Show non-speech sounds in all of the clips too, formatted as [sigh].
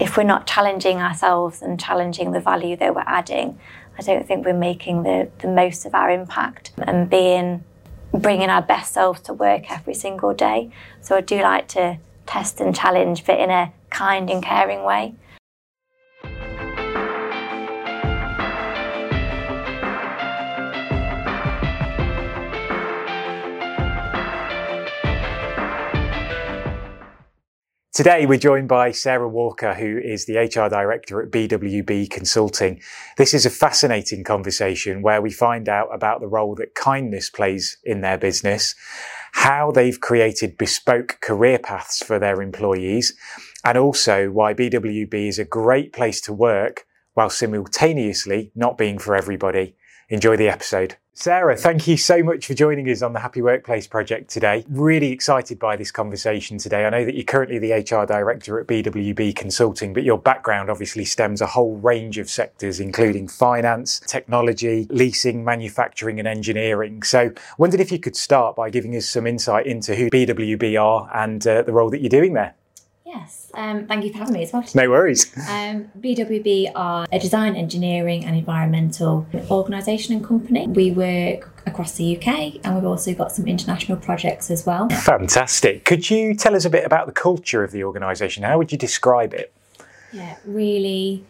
if we're not challenging ourselves and challenging the value that we're adding, I don't think we're making the, the most of our impact and being bringing our best selves to work every single day. So I do like to test and challenge, but in a kind and caring way. Today, we're joined by Sarah Walker, who is the HR director at BWB Consulting. This is a fascinating conversation where we find out about the role that kindness plays in their business, how they've created bespoke career paths for their employees, and also why BWB is a great place to work while simultaneously not being for everybody. Enjoy the episode. Sarah, thank you so much for joining us on the Happy Workplace project today. Really excited by this conversation today. I know that you're currently the HR director at BWB Consulting, but your background obviously stems a whole range of sectors, including finance, technology, leasing, manufacturing, and engineering. So, wondered if you could start by giving us some insight into who BWB are and uh, the role that you're doing there. Yes, um, thank you for having me as well. No worries. [laughs] Um, BWB are a design, engineering, and environmental organisation and company. We work across the UK and we've also got some international projects as well. Fantastic. Could you tell us a bit about the culture of the organisation? How would you describe it? Yeah, really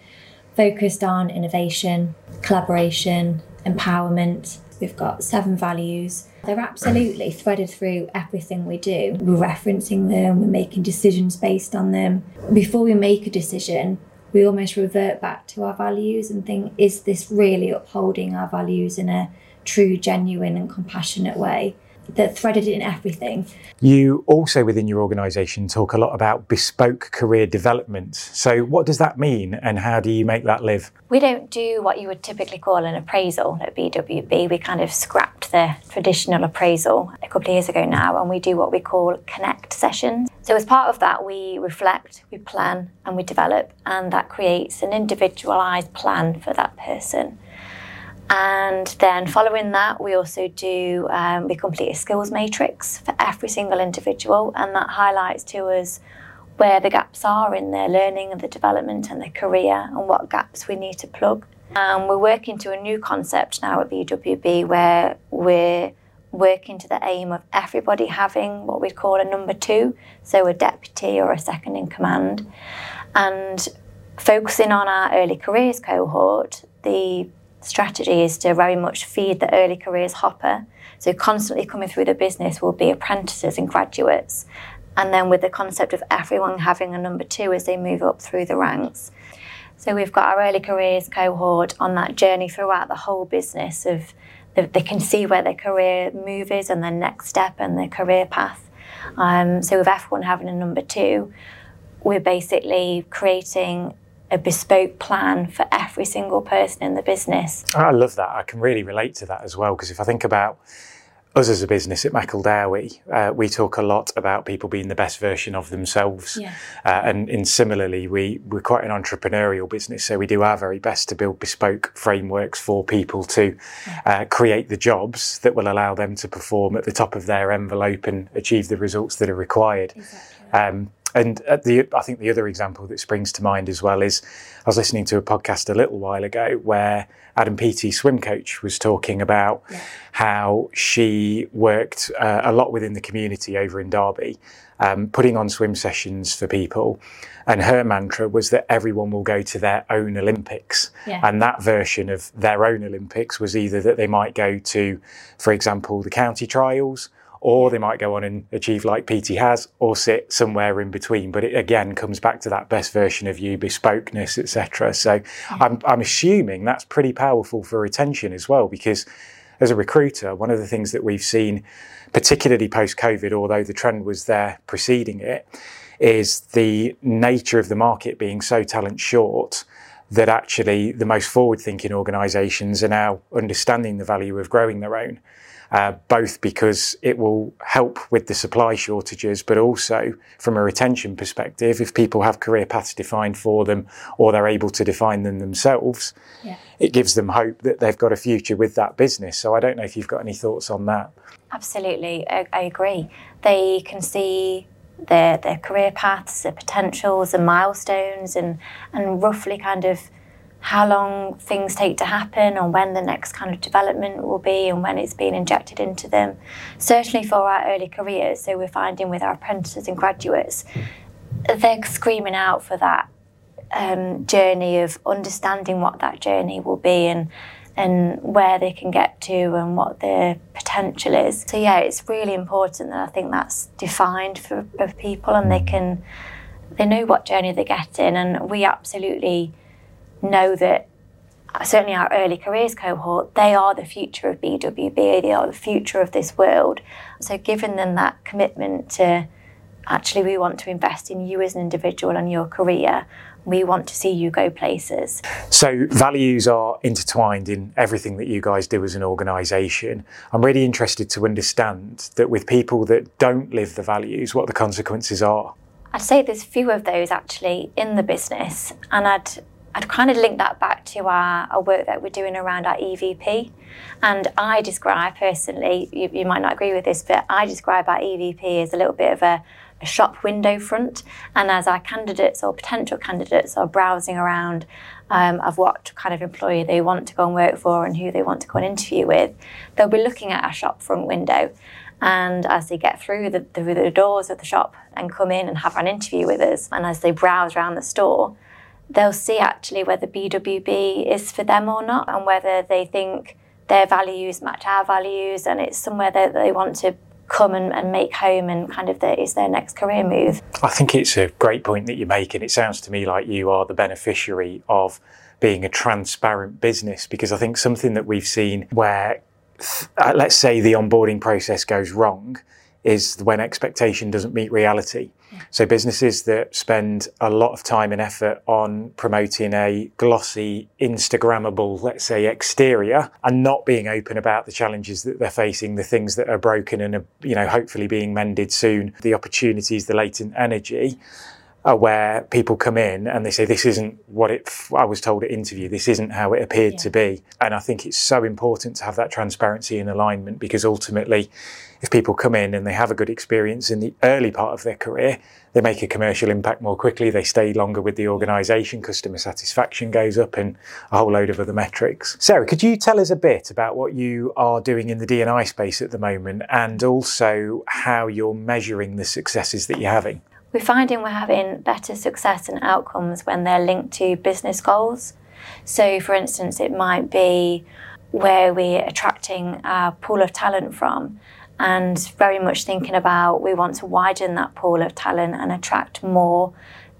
focused on innovation, collaboration, empowerment. We've got seven values they're absolutely threaded through everything we do. We're referencing them, we're making decisions based on them. Before we make a decision, we almost revert back to our values and think, is this really upholding our values in a true, genuine, and compassionate way? That threaded in everything. You also, within your organisation, talk a lot about bespoke career development. So, what does that mean, and how do you make that live? We don't do what you would typically call an appraisal at BWB. We kind of scrapped the traditional appraisal a couple of years ago now, and we do what we call connect sessions. So, as part of that, we reflect, we plan, and we develop, and that creates an individualised plan for that person. And then following that, we also do, um, we complete a skills matrix for every single individual, and that highlights to us where the gaps are in their learning and the development and their career and what gaps we need to plug. And we're working to a new concept now at BWB where we're working to the aim of everybody having what we'd call a number two, so a deputy or a second in command. And focusing on our early careers cohort, the strategy is to very much feed the early careers hopper. So constantly coming through the business will be apprentices and graduates. And then with the concept of everyone having a number two as they move up through the ranks. So we've got our early careers cohort on that journey throughout the whole business of they can see where their career move is and their next step and their career path. Um, so with everyone having a number two, we're basically creating a bespoke plan for every single person in the business. I love that. I can really relate to that as well because if I think about us as a business at McEldowie, uh, we talk a lot about people being the best version of themselves. Yeah. Uh, and, and similarly, we, we're quite an entrepreneurial business, so we do our very best to build bespoke frameworks for people to uh, create the jobs that will allow them to perform at the top of their envelope and achieve the results that are required. Exactly. Um, and the, I think the other example that springs to mind as well is I was listening to a podcast a little while ago where Adam Peaty, swim coach, was talking about yeah. how she worked uh, a lot within the community over in Derby, um, putting on swim sessions for people. And her mantra was that everyone will go to their own Olympics. Yeah. And that version of their own Olympics was either that they might go to, for example, the county trials or they might go on and achieve like Peaty has, or sit somewhere in between. But it again comes back to that best version of you, bespokeness, etc. So. I'm, I'm assuming that's pretty powerful for retention as well, because as a recruiter, one of the things that we've seen, particularly post COVID, although the trend was there preceding it, is the nature of the market being so talent short that actually the most forward thinking organisations are now understanding the value of growing their own uh, both because it will help with the supply shortages, but also from a retention perspective, if people have career paths defined for them or they're able to define them themselves, yeah. it gives them hope that they've got a future with that business. So I don't know if you've got any thoughts on that. Absolutely, I, I agree. They can see their their career paths, their potentials and milestones and and roughly kind of how long things take to happen or when the next kind of development will be and when it's being injected into them. Certainly for our early careers, so we're finding with our apprentices and graduates, they're screaming out for that um, journey of understanding what that journey will be and and where they can get to and what their potential is. So yeah, it's really important that I think that's defined for, for people and they can they know what journey they're getting and we absolutely know that uh, certainly our early careers cohort, they are the future of BWB, they are the future of this world. So giving them that commitment to actually we want to invest in you as an individual and your career. We want to see you go places. So, values are intertwined in everything that you guys do as an organisation. I'm really interested to understand that with people that don't live the values, what the consequences are. I'd say there's few of those actually in the business, and I'd I'd kind of link that back to our, our, work that we're doing around our EVP. And I describe personally, you, you, might not agree with this, but I describe our EVP as a little bit of a, a shop window front. And as our candidates or potential candidates are browsing around um, of what kind of employer they want to go and work for and who they want to go and interview with, they'll be looking at our shop front window. And as they get through the, through the doors of the shop and come in and have an interview with us, and as they browse around the store, they'll see actually whether BWB is for them or not and whether they think their values match our values and it's somewhere that they want to come and, and make home and kind of is their next career move. I think it's a great point that you're making. It sounds to me like you are the beneficiary of being a transparent business because I think something that we've seen where, uh, let's say, the onboarding process goes wrong is when expectation doesn't meet reality. So businesses that spend a lot of time and effort on promoting a glossy, Instagrammable, let's say, exterior and not being open about the challenges that they're facing, the things that are broken and are, you know, hopefully being mended soon, the opportunities, the latent energy, are where people come in and they say, this isn't what it, I was told at interview, this isn't how it appeared yeah. to be. And I think it's so important to have that transparency and alignment because ultimately, if people come in and they have a good experience in the early part of their career, they make a commercial impact more quickly, they stay longer with the organisation, customer satisfaction goes up, and a whole load of other metrics. Sarah, could you tell us a bit about what you are doing in the D&I space at the moment and also how you're measuring the successes that you're having? We're finding we're having better success and outcomes when they're linked to business goals. So, for instance, it might be where we're attracting our pool of talent from and very much thinking about we want to widen that pool of talent and attract more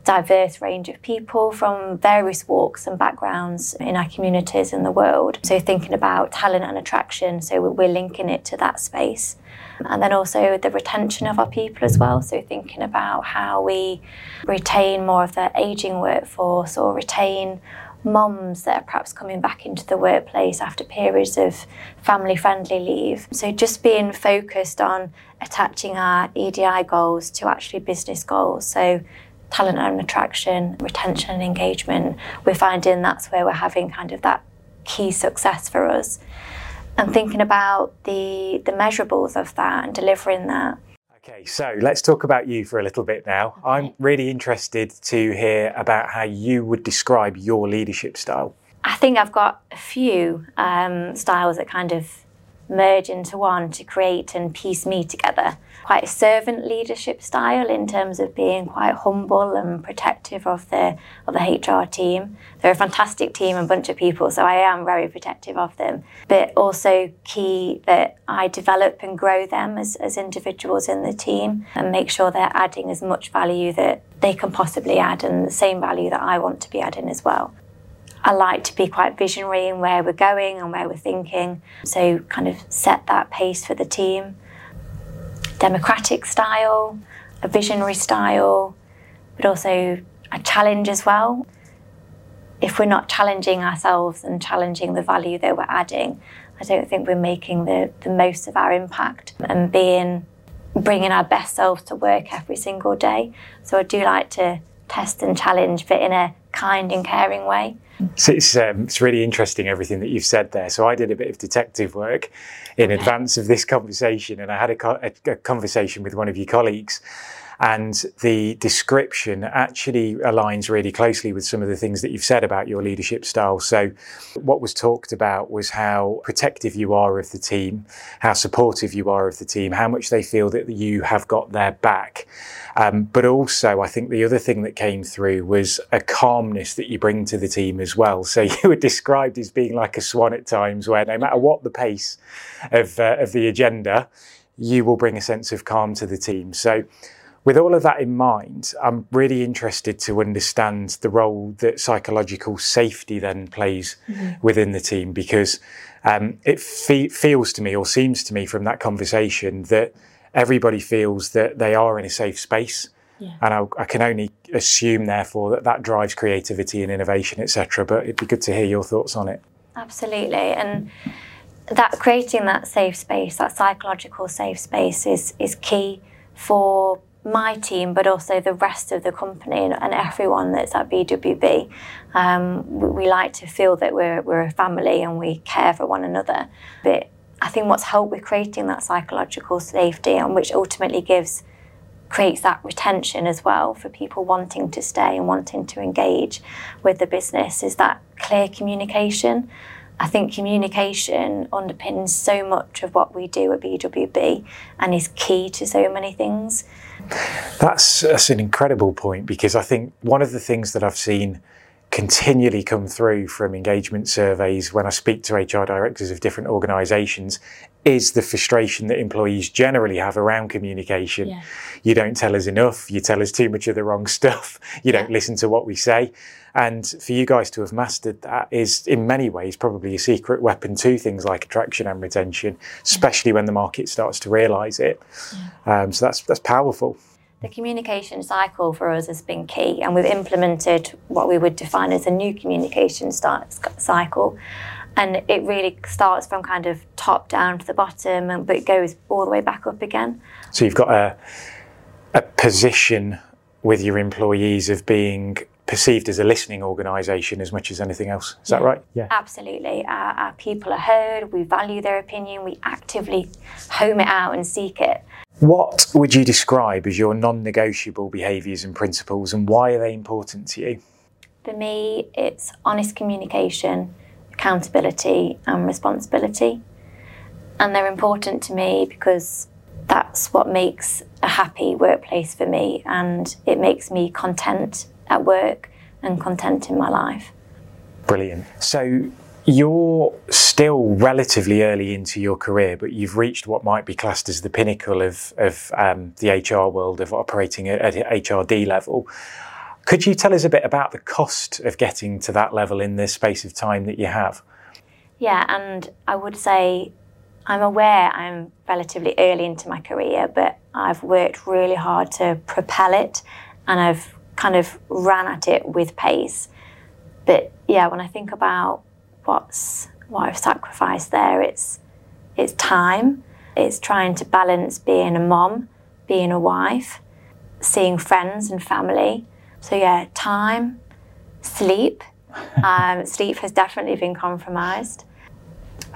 diverse range of people from various walks and backgrounds in our communities in the world. So thinking about talent and attraction, so we're linking it to that space. And then also the retention of our people as well. So thinking about how we retain more of the aging workforce or retain moms that are perhaps coming back into the workplace after periods of family friendly leave. So just being focused on attaching our EDI goals to actually business goals. So talent and attraction, retention and engagement, we're finding that's where we're having kind of that key success for us. And thinking about the the measurables of that and delivering that. Okay, so let's talk about you for a little bit now. Okay. I'm really interested to hear about how you would describe your leadership style. I think I've got a few um, styles that kind of merge into one to create and piece me together. Quite a servant leadership style in terms of being quite humble and protective of the of the HR team. They're a fantastic team and bunch of people, so I am very protective of them. But also key that I develop and grow them as, as individuals in the team and make sure they're adding as much value that they can possibly add and the same value that I want to be adding as well. I like to be quite visionary in where we're going and where we're thinking. So, kind of set that pace for the team. Democratic style, a visionary style, but also a challenge as well. If we're not challenging ourselves and challenging the value that we're adding, I don't think we're making the, the most of our impact and being bringing our best selves to work every single day. So I do like to test and challenge, but in a kind and caring way. So it's, um, it's really interesting everything that you've said there. So I did a bit of detective work in advance of this conversation, and I had a, co- a, a conversation with one of your colleagues. And the description actually aligns really closely with some of the things that you've said about your leadership style. So, what was talked about was how protective you are of the team, how supportive you are of the team, how much they feel that you have got their back. Um, but also, I think the other thing that came through was a calmness that you bring to the team as well. So, [laughs] you were described as being like a swan at times, where no matter what the pace of, uh, of the agenda, you will bring a sense of calm to the team. So, with all of that in mind, I'm really interested to understand the role that psychological safety then plays mm-hmm. within the team because um, it fe- feels to me or seems to me from that conversation that everybody feels that they are in a safe space. Yeah. And I, I, can only assume, therefore, that that drives creativity and innovation, etc. But it'd be good to hear your thoughts on it. Absolutely, and that creating that safe space, that psychological safe space, is is key for my team, but also the rest of the company and, and everyone that's at BWB. Um, we, we, like to feel that we're, we're a family and we care for one another. But I think what's helped with creating that psychological safety and which ultimately gives creates that retention as well for people wanting to stay and wanting to engage with the business is that clear communication. I think communication underpins so much of what we do at BWB and is key to so many things. That's, that's an incredible point because I think one of the things that I've seen continually come through from engagement surveys when I speak to HR directors of different organisations is the frustration that employees generally have around communication. Yeah. You don't tell us enough, you tell us too much of the wrong [laughs] stuff, you don't listen to what we say. And for you guys to have mastered that is, in many ways, probably a secret weapon to things like attraction and retention, especially when the market starts to realise it. Yeah. Um, so that's that's powerful. The communication cycle for us has been key, and we've implemented what we would define as a new communication start, cycle. And it really starts from kind of top down to the bottom, and, but it goes all the way back up again. So you've got a, a position with your employees of being perceived as a listening organisation as much as anything else. Is yeah, that right? Yeah. Absolutely. Our, our, people are heard, we value their opinion, we actively home it out and seek it. What would you describe as your non negotiable behaviours and principles, and why are they important to you? For me, it's honest communication, accountability, and responsibility. And they're important to me because that's what makes a happy workplace for me, and it makes me content at work and content in my life. Brilliant. So, you're still relatively early into your career, but you've reached what might be classed as the pinnacle of, of um, the HR world of operating at, at HRD level. Could you tell us a bit about the cost of getting to that level in the space of time that you have? Yeah, and I would say I'm aware I'm relatively early into my career, but I've worked really hard to propel it and I've kind of ran at it with pace. But yeah, when I think about what's what I've sacrificed there. It's it's time. It's trying to balance being a mom, being a wife, seeing friends and family. So yeah, time, sleep. [laughs] Um, sleep has definitely been compromised.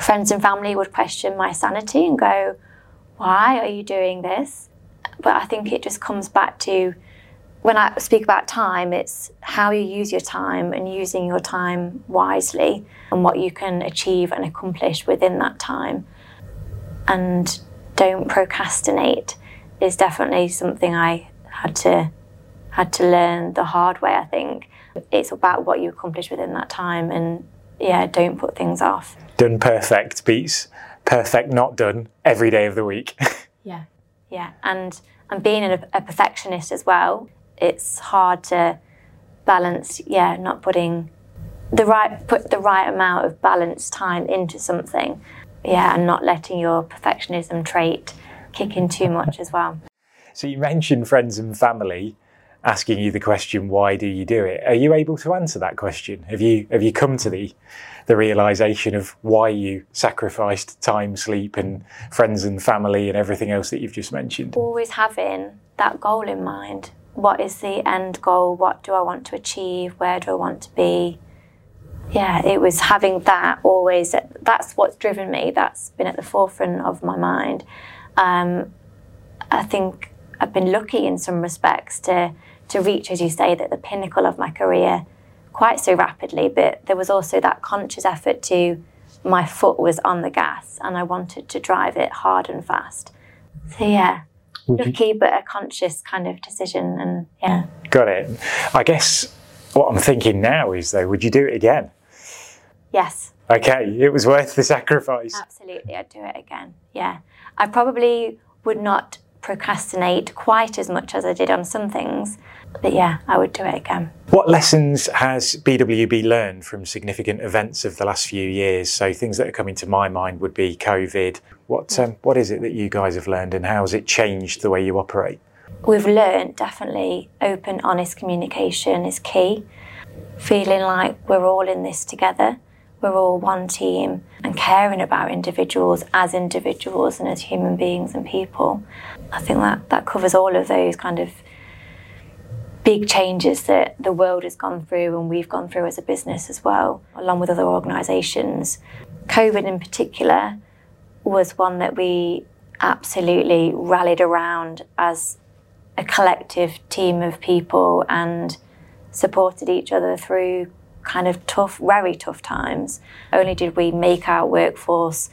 Friends and family would question my sanity and go, "Why are you doing this?" But I think it just comes back to when I speak about time, it's how you use your time and using your time wisely and what you can achieve and accomplish within that time. And don't procrastinate is definitely something I had to had to learn the hard way, I think. It's about what you accomplish within that time and yeah, don't put things off. Done perfect beats perfect not done every day of the week. [laughs] yeah. Yeah. And and being a, a perfectionist as well, it's hard to balance, yeah, not putting the right put the right amount of balance time into something, yeah, and not letting your perfectionism trait kick in too much as well. So you mentioned friends and family asking you the question, why do you do it? Are you able to answer that question? Have you have you come to the the realization of why you sacrificed time, sleep, and friends and family and everything else that you've just mentioned? Always having that goal in mind what is the end goal? What do I want to achieve? Where do I want to be? Yeah, it was having that always. That's what's driven me. That's been at the forefront of my mind. Um, I think I've been lucky in some respects to to reach, as you say, that the pinnacle of my career quite so rapidly. But there was also that conscious effort to my foot was on the gas and I wanted to drive it hard and fast. So mm. yeah, Would lucky you... but a conscious kind of decision and yeah. Got it. I guess what I'm thinking now is though, would you do it again? Yes. Okay, it was worth the sacrifice. Absolutely, I'd do it again. Yeah. I probably would not procrastinate quite as much as I did on some things. But yeah, I would do it again. What lessons has BWB learned from significant events of the last few years? So things that are coming to my mind would be COVID. What um, what is it that you guys have learned, and how has it changed the way you operate? We've learned definitely open, honest communication is key. Feeling like we're all in this together we're all one team and caring about individuals as individuals and as human beings and people. I think that, that covers all of those kind of big changes that the world has gone through and we've gone through as a business as well, along with other organisations. COVID in particular was one that we absolutely rallied around as a collective team of people and supported each other through kind of tough, very tough times. Only did we make our workforce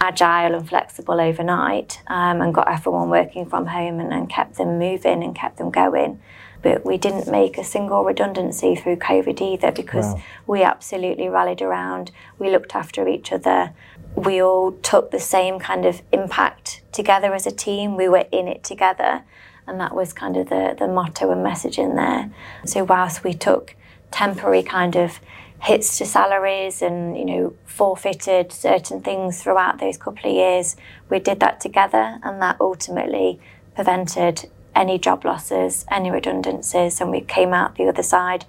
agile and flexible overnight um, and got everyone working from home and, and kept them moving and kept them going. But we didn't make a single redundancy through COVID either because wow. we absolutely rallied around. We looked after each other. We all took the same kind of impact together as a team. We were in it together. And that was kind of the, the motto and message in there. So, whilst we took temporary kind of hits to salaries and you know forfeited certain things throughout those couple of years we did that together and that ultimately prevented any job losses any redundancies and we came out the other side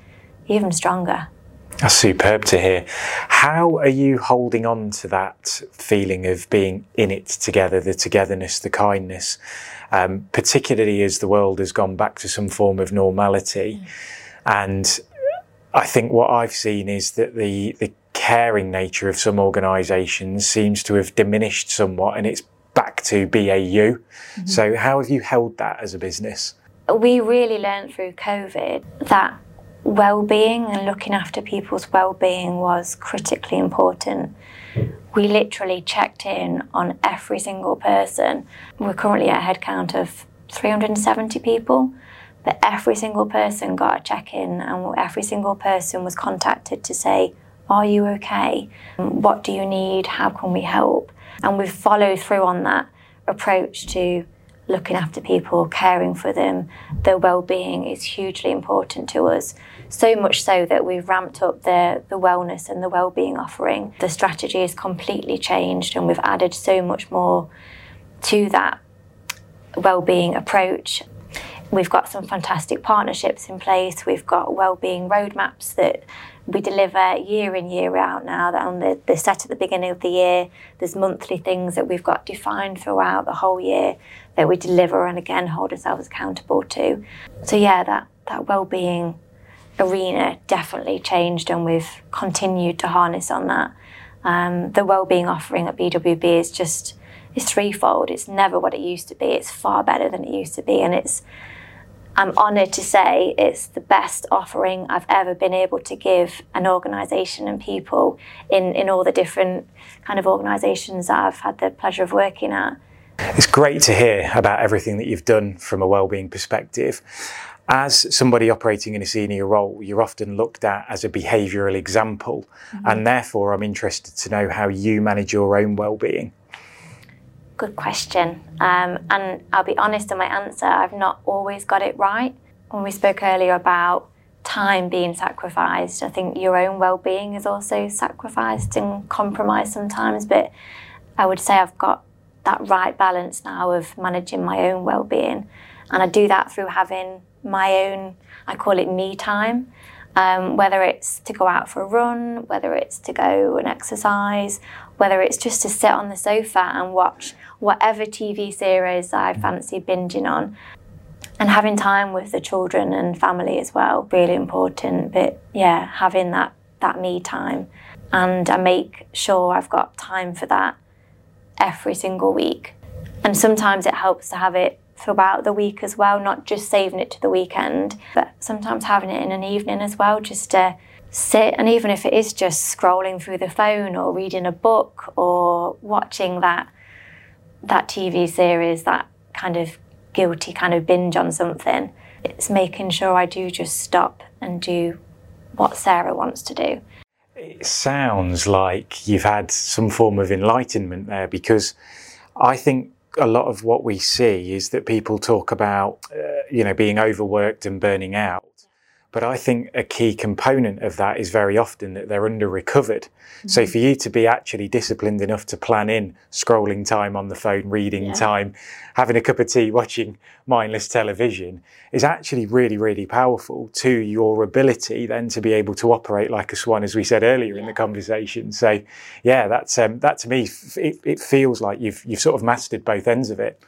even stronger that's superb to hear. How are you holding on to that feeling of being in it together, the togetherness, the kindness, um, particularly as the world has gone back to some form of normality? Mm. And I think what I've seen is that the, the caring nature of some organisations seems to have diminished somewhat and it's back to BAU. Mm-hmm. So, how have you held that as a business? We really learned through COVID that well-being and looking after people's well-being was critically important. We literally checked in on every single person. We're currently at a headcount of 370 people. But every single person got a check in, and every single person was contacted to say, Are you okay? What do you need? How can we help? And we've followed through on that approach to looking after people, caring for them. Their well-being is hugely important to us. So much so that we've ramped up the, the wellness and the well-being offering. The strategy has completely changed and we've added so much more to that well-being approach. We've got some fantastic partnerships in place. We've got wellbeing roadmaps that we deliver year in, year out now that on the, the set at the beginning of the year. There's monthly things that we've got defined throughout the whole year that we deliver and again hold ourselves accountable to. So yeah, that, that wellbeing arena definitely changed and we've continued to harness on that. Um, the wellbeing offering at BWB is just is threefold. It's never what it used to be. It's far better than it used to be, and it's I'm honoured to say it's the best offering I've ever been able to give an organisation and people in, in all the different kind of organisations that I've had the pleasure of working at. It's great to hear about everything that you've done from a wellbeing perspective. As somebody operating in a senior role, you're often looked at as a behavioural example, mm-hmm. and therefore I'm interested to know how you manage your own well-being. Good question. Um, and I'll be honest in my answer, I've not always got it right. When we spoke earlier about time being sacrificed, I think your own well being is also sacrificed and compromised sometimes. But I would say I've got that right balance now of managing my own well being. And I do that through having my own, I call it me time. Um, whether it's to go out for a run, whether it's to go and exercise, whether it's just to sit on the sofa and watch whatever TV series I fancy binging on. And having time with the children and family as well, really important. But yeah, having that, that me time. And I make sure I've got time for that every single week. And sometimes it helps to have it throughout the week as well, not just saving it to the weekend, but sometimes having it in an evening as well, just to sit and even if it is just scrolling through the phone or reading a book or watching that that TV series, that kind of guilty kind of binge on something, it's making sure I do just stop and do what Sarah wants to do. It sounds like you've had some form of enlightenment there because I think a lot of what we see is that people talk about, uh, you know, being overworked and burning out. But I think a key component of that is very often that they're under recovered. Mm-hmm. So for you to be actually disciplined enough to plan in scrolling time on the phone, reading yeah. time, having a cup of tea, watching mindless television is actually really, really powerful to your ability then to be able to operate like a swan, as we said earlier yeah. in the conversation. So yeah, that's, um, that to me, it, it feels like you've, you've sort of mastered both ends of it.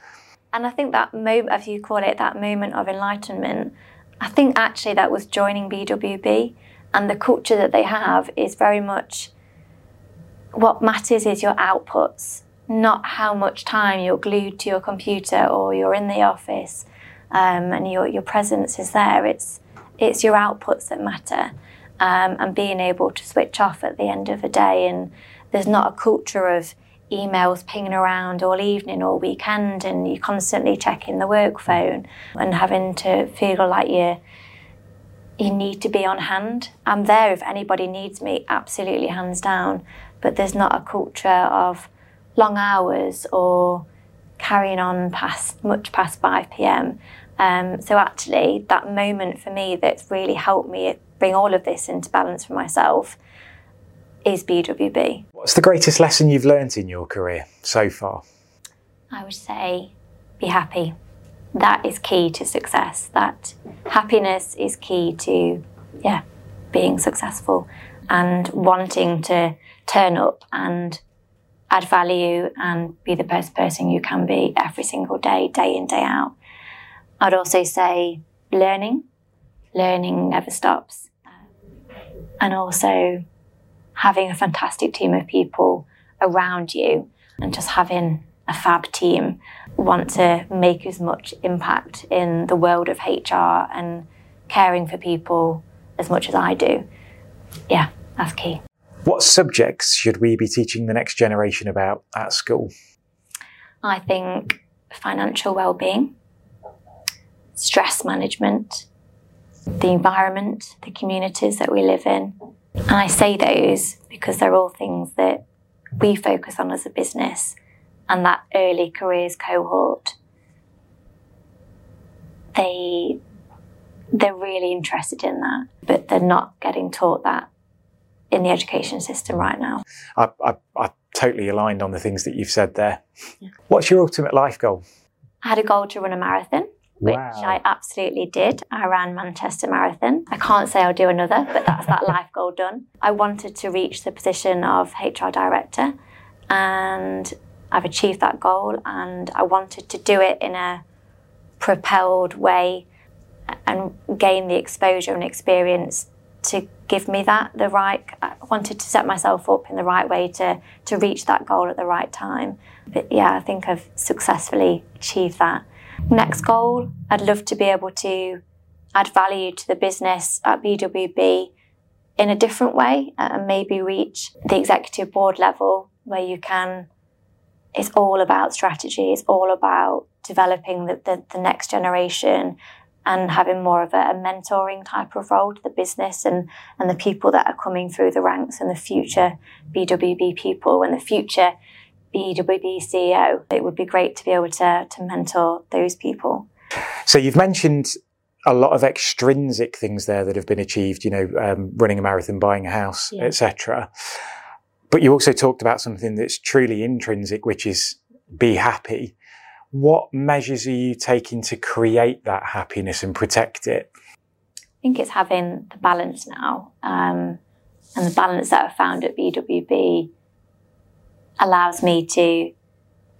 And I think that moment, as you call it, that moment of enlightenment, I think actually that was joining BWB and the culture that they have is very much what matters is your outputs, not how much time you're glued to your computer or you're in the office um, and your, your presence is there. It's, it's your outputs that matter um, and being able to switch off at the end of the day. And there's not a culture of emails pinging around all evening all weekend and you're constantly checking the work phone and having to feel like you you need to be on hand. I'm there if anybody needs me, absolutely hands down. But there's not a culture of long hours or carrying on past much past 5 p.m. Um, so actually, that moment for me that's really helped me bring all of this into balance for myself is BWB. What's the greatest lesson you've learnt in your career so far? I would say be happy. That is key to success. That happiness is key to, yeah, being successful and wanting to turn up and add value and be the best person you can be every single day, day in, day out. I'd also say learning. Learning never stops. And also having a fantastic team of people around you and just having a fab team want to make as much impact in the world of HR and caring for people as much as I do. Yeah, that's key. What subjects should we be teaching the next generation about at school? I think financial well-being, stress management, the environment, the communities that we live in, and I say those because they're all things that we focus on as a business and that early careers cohort. They they're really interested in that, but they're not getting taught that in the education system right now. I, I, I totally aligned on the things that you've said there. Yeah. What's your ultimate life goal? I had a goal to run a marathon which wow. I absolutely did. I ran Manchester Marathon. I can't say I'll do another, but that's that life goal done. I wanted to reach the position of HR director, and I've achieved that goal. And I wanted to do it in a propelled way and gain the exposure and experience to give me that the right I wanted to set myself up in the right way to to reach that goal at the right time but yeah I think I've successfully achieved that Next goal, I'd love to be able to add value to the business at BWB in a different way and maybe reach the executive board level where you can, it's all about strategy, it's all about developing the, the, the next generation and having more of a, a, mentoring type of role to the business and, and the people that are coming through the ranks and the future BWB people and the future BWB CEO. It would be great to be able to, to mentor those people. So you've mentioned a lot of extrinsic things there that have been achieved, you know, um, running a marathon, buying a house, yeah. etc. But you also talked about something that's truly intrinsic, which is be happy. What measures are you taking to create that happiness and protect it? I think it's having the balance now. Um, and the balance that I found at BWB allows me to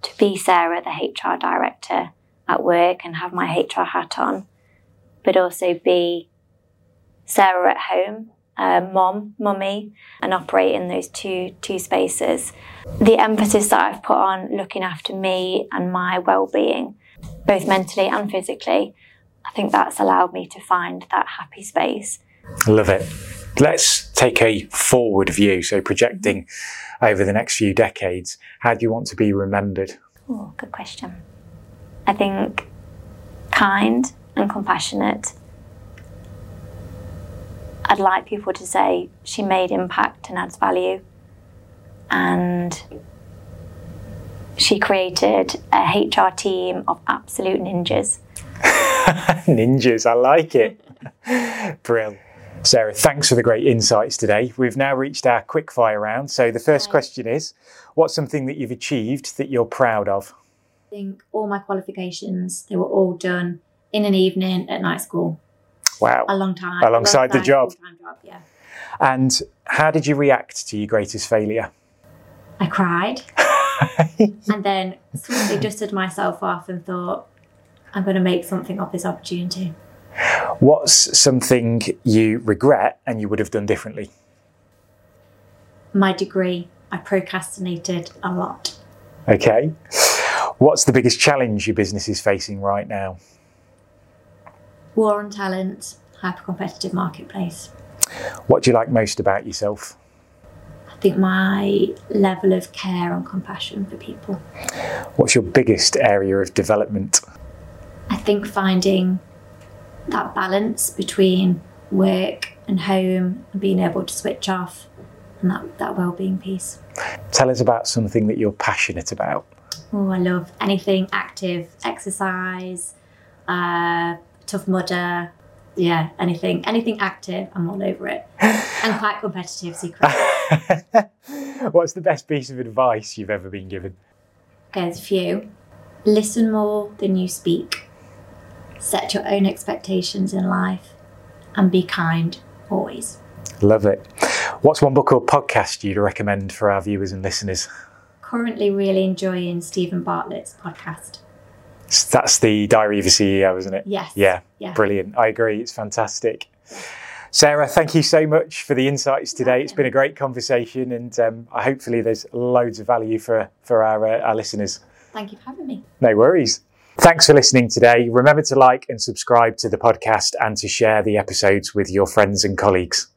to be Sarah, the HR director at work and have my HR hat on, but also be Sarah at home, uh, mom, mummy, and operate in those two two spaces. The emphasis that I've put on looking after me and my well-being both mentally and physically, I think that's allowed me to find that happy space. Love it. Let's take a forward view, so projecting over the next few decades. How do you want to be remembered? Oh, good question. I think kind and compassionate. I'd like people to say she made impact and adds value. And she created a HR team of absolute ninjas. [laughs] ninjas, I like it. [laughs] Brill. Sarah, thanks for the great insights today. We've now reached our quick fire round. So the first question is what's something that you've achieved that you're proud of? I think all my qualifications, they were all done in an evening at night school. Wow. A long time. Alongside the job. job yeah. And how did you react to your greatest failure? I cried. [laughs] and then swiftly dusted myself off and thought, I'm going to make something of this opportunity. What's something you regret and you would have done differently? My degree. I procrastinated a lot. Okay. What's the biggest challenge your business is facing right now? War on talent, hyper competitive marketplace. What do you like most about yourself? I think my level of care and compassion for people. What's your biggest area of development? I think finding that balance between work and home and being able to switch off and that, that well-being piece. Tell us about something that you're passionate about. Oh, I love anything active, exercise, uh, tough mudder, yeah, anything, anything active, I'm all over it. [laughs] and quite competitive, secret. [laughs] What's the best piece of advice you've ever been given? There's a few. Listen more than you speak set your own expectations in life, and be kind always. Love it. What's one book or podcast you'd recommend for our viewers and listeners? Currently, really enjoying Steven Bartlett's podcast. That's the Diary of a CEO, isn't it? Yes. Yeah. yeah. Brilliant. I agree. It's fantastic. Sarah, thank you so much for the insights today. It's been a great conversation, and um, hopefully, there's loads of value for for our uh, our listeners. Thank you for having me. No worries. Thanks for listening today. Remember to like and subscribe to the podcast and to share the episodes with your friends and colleagues.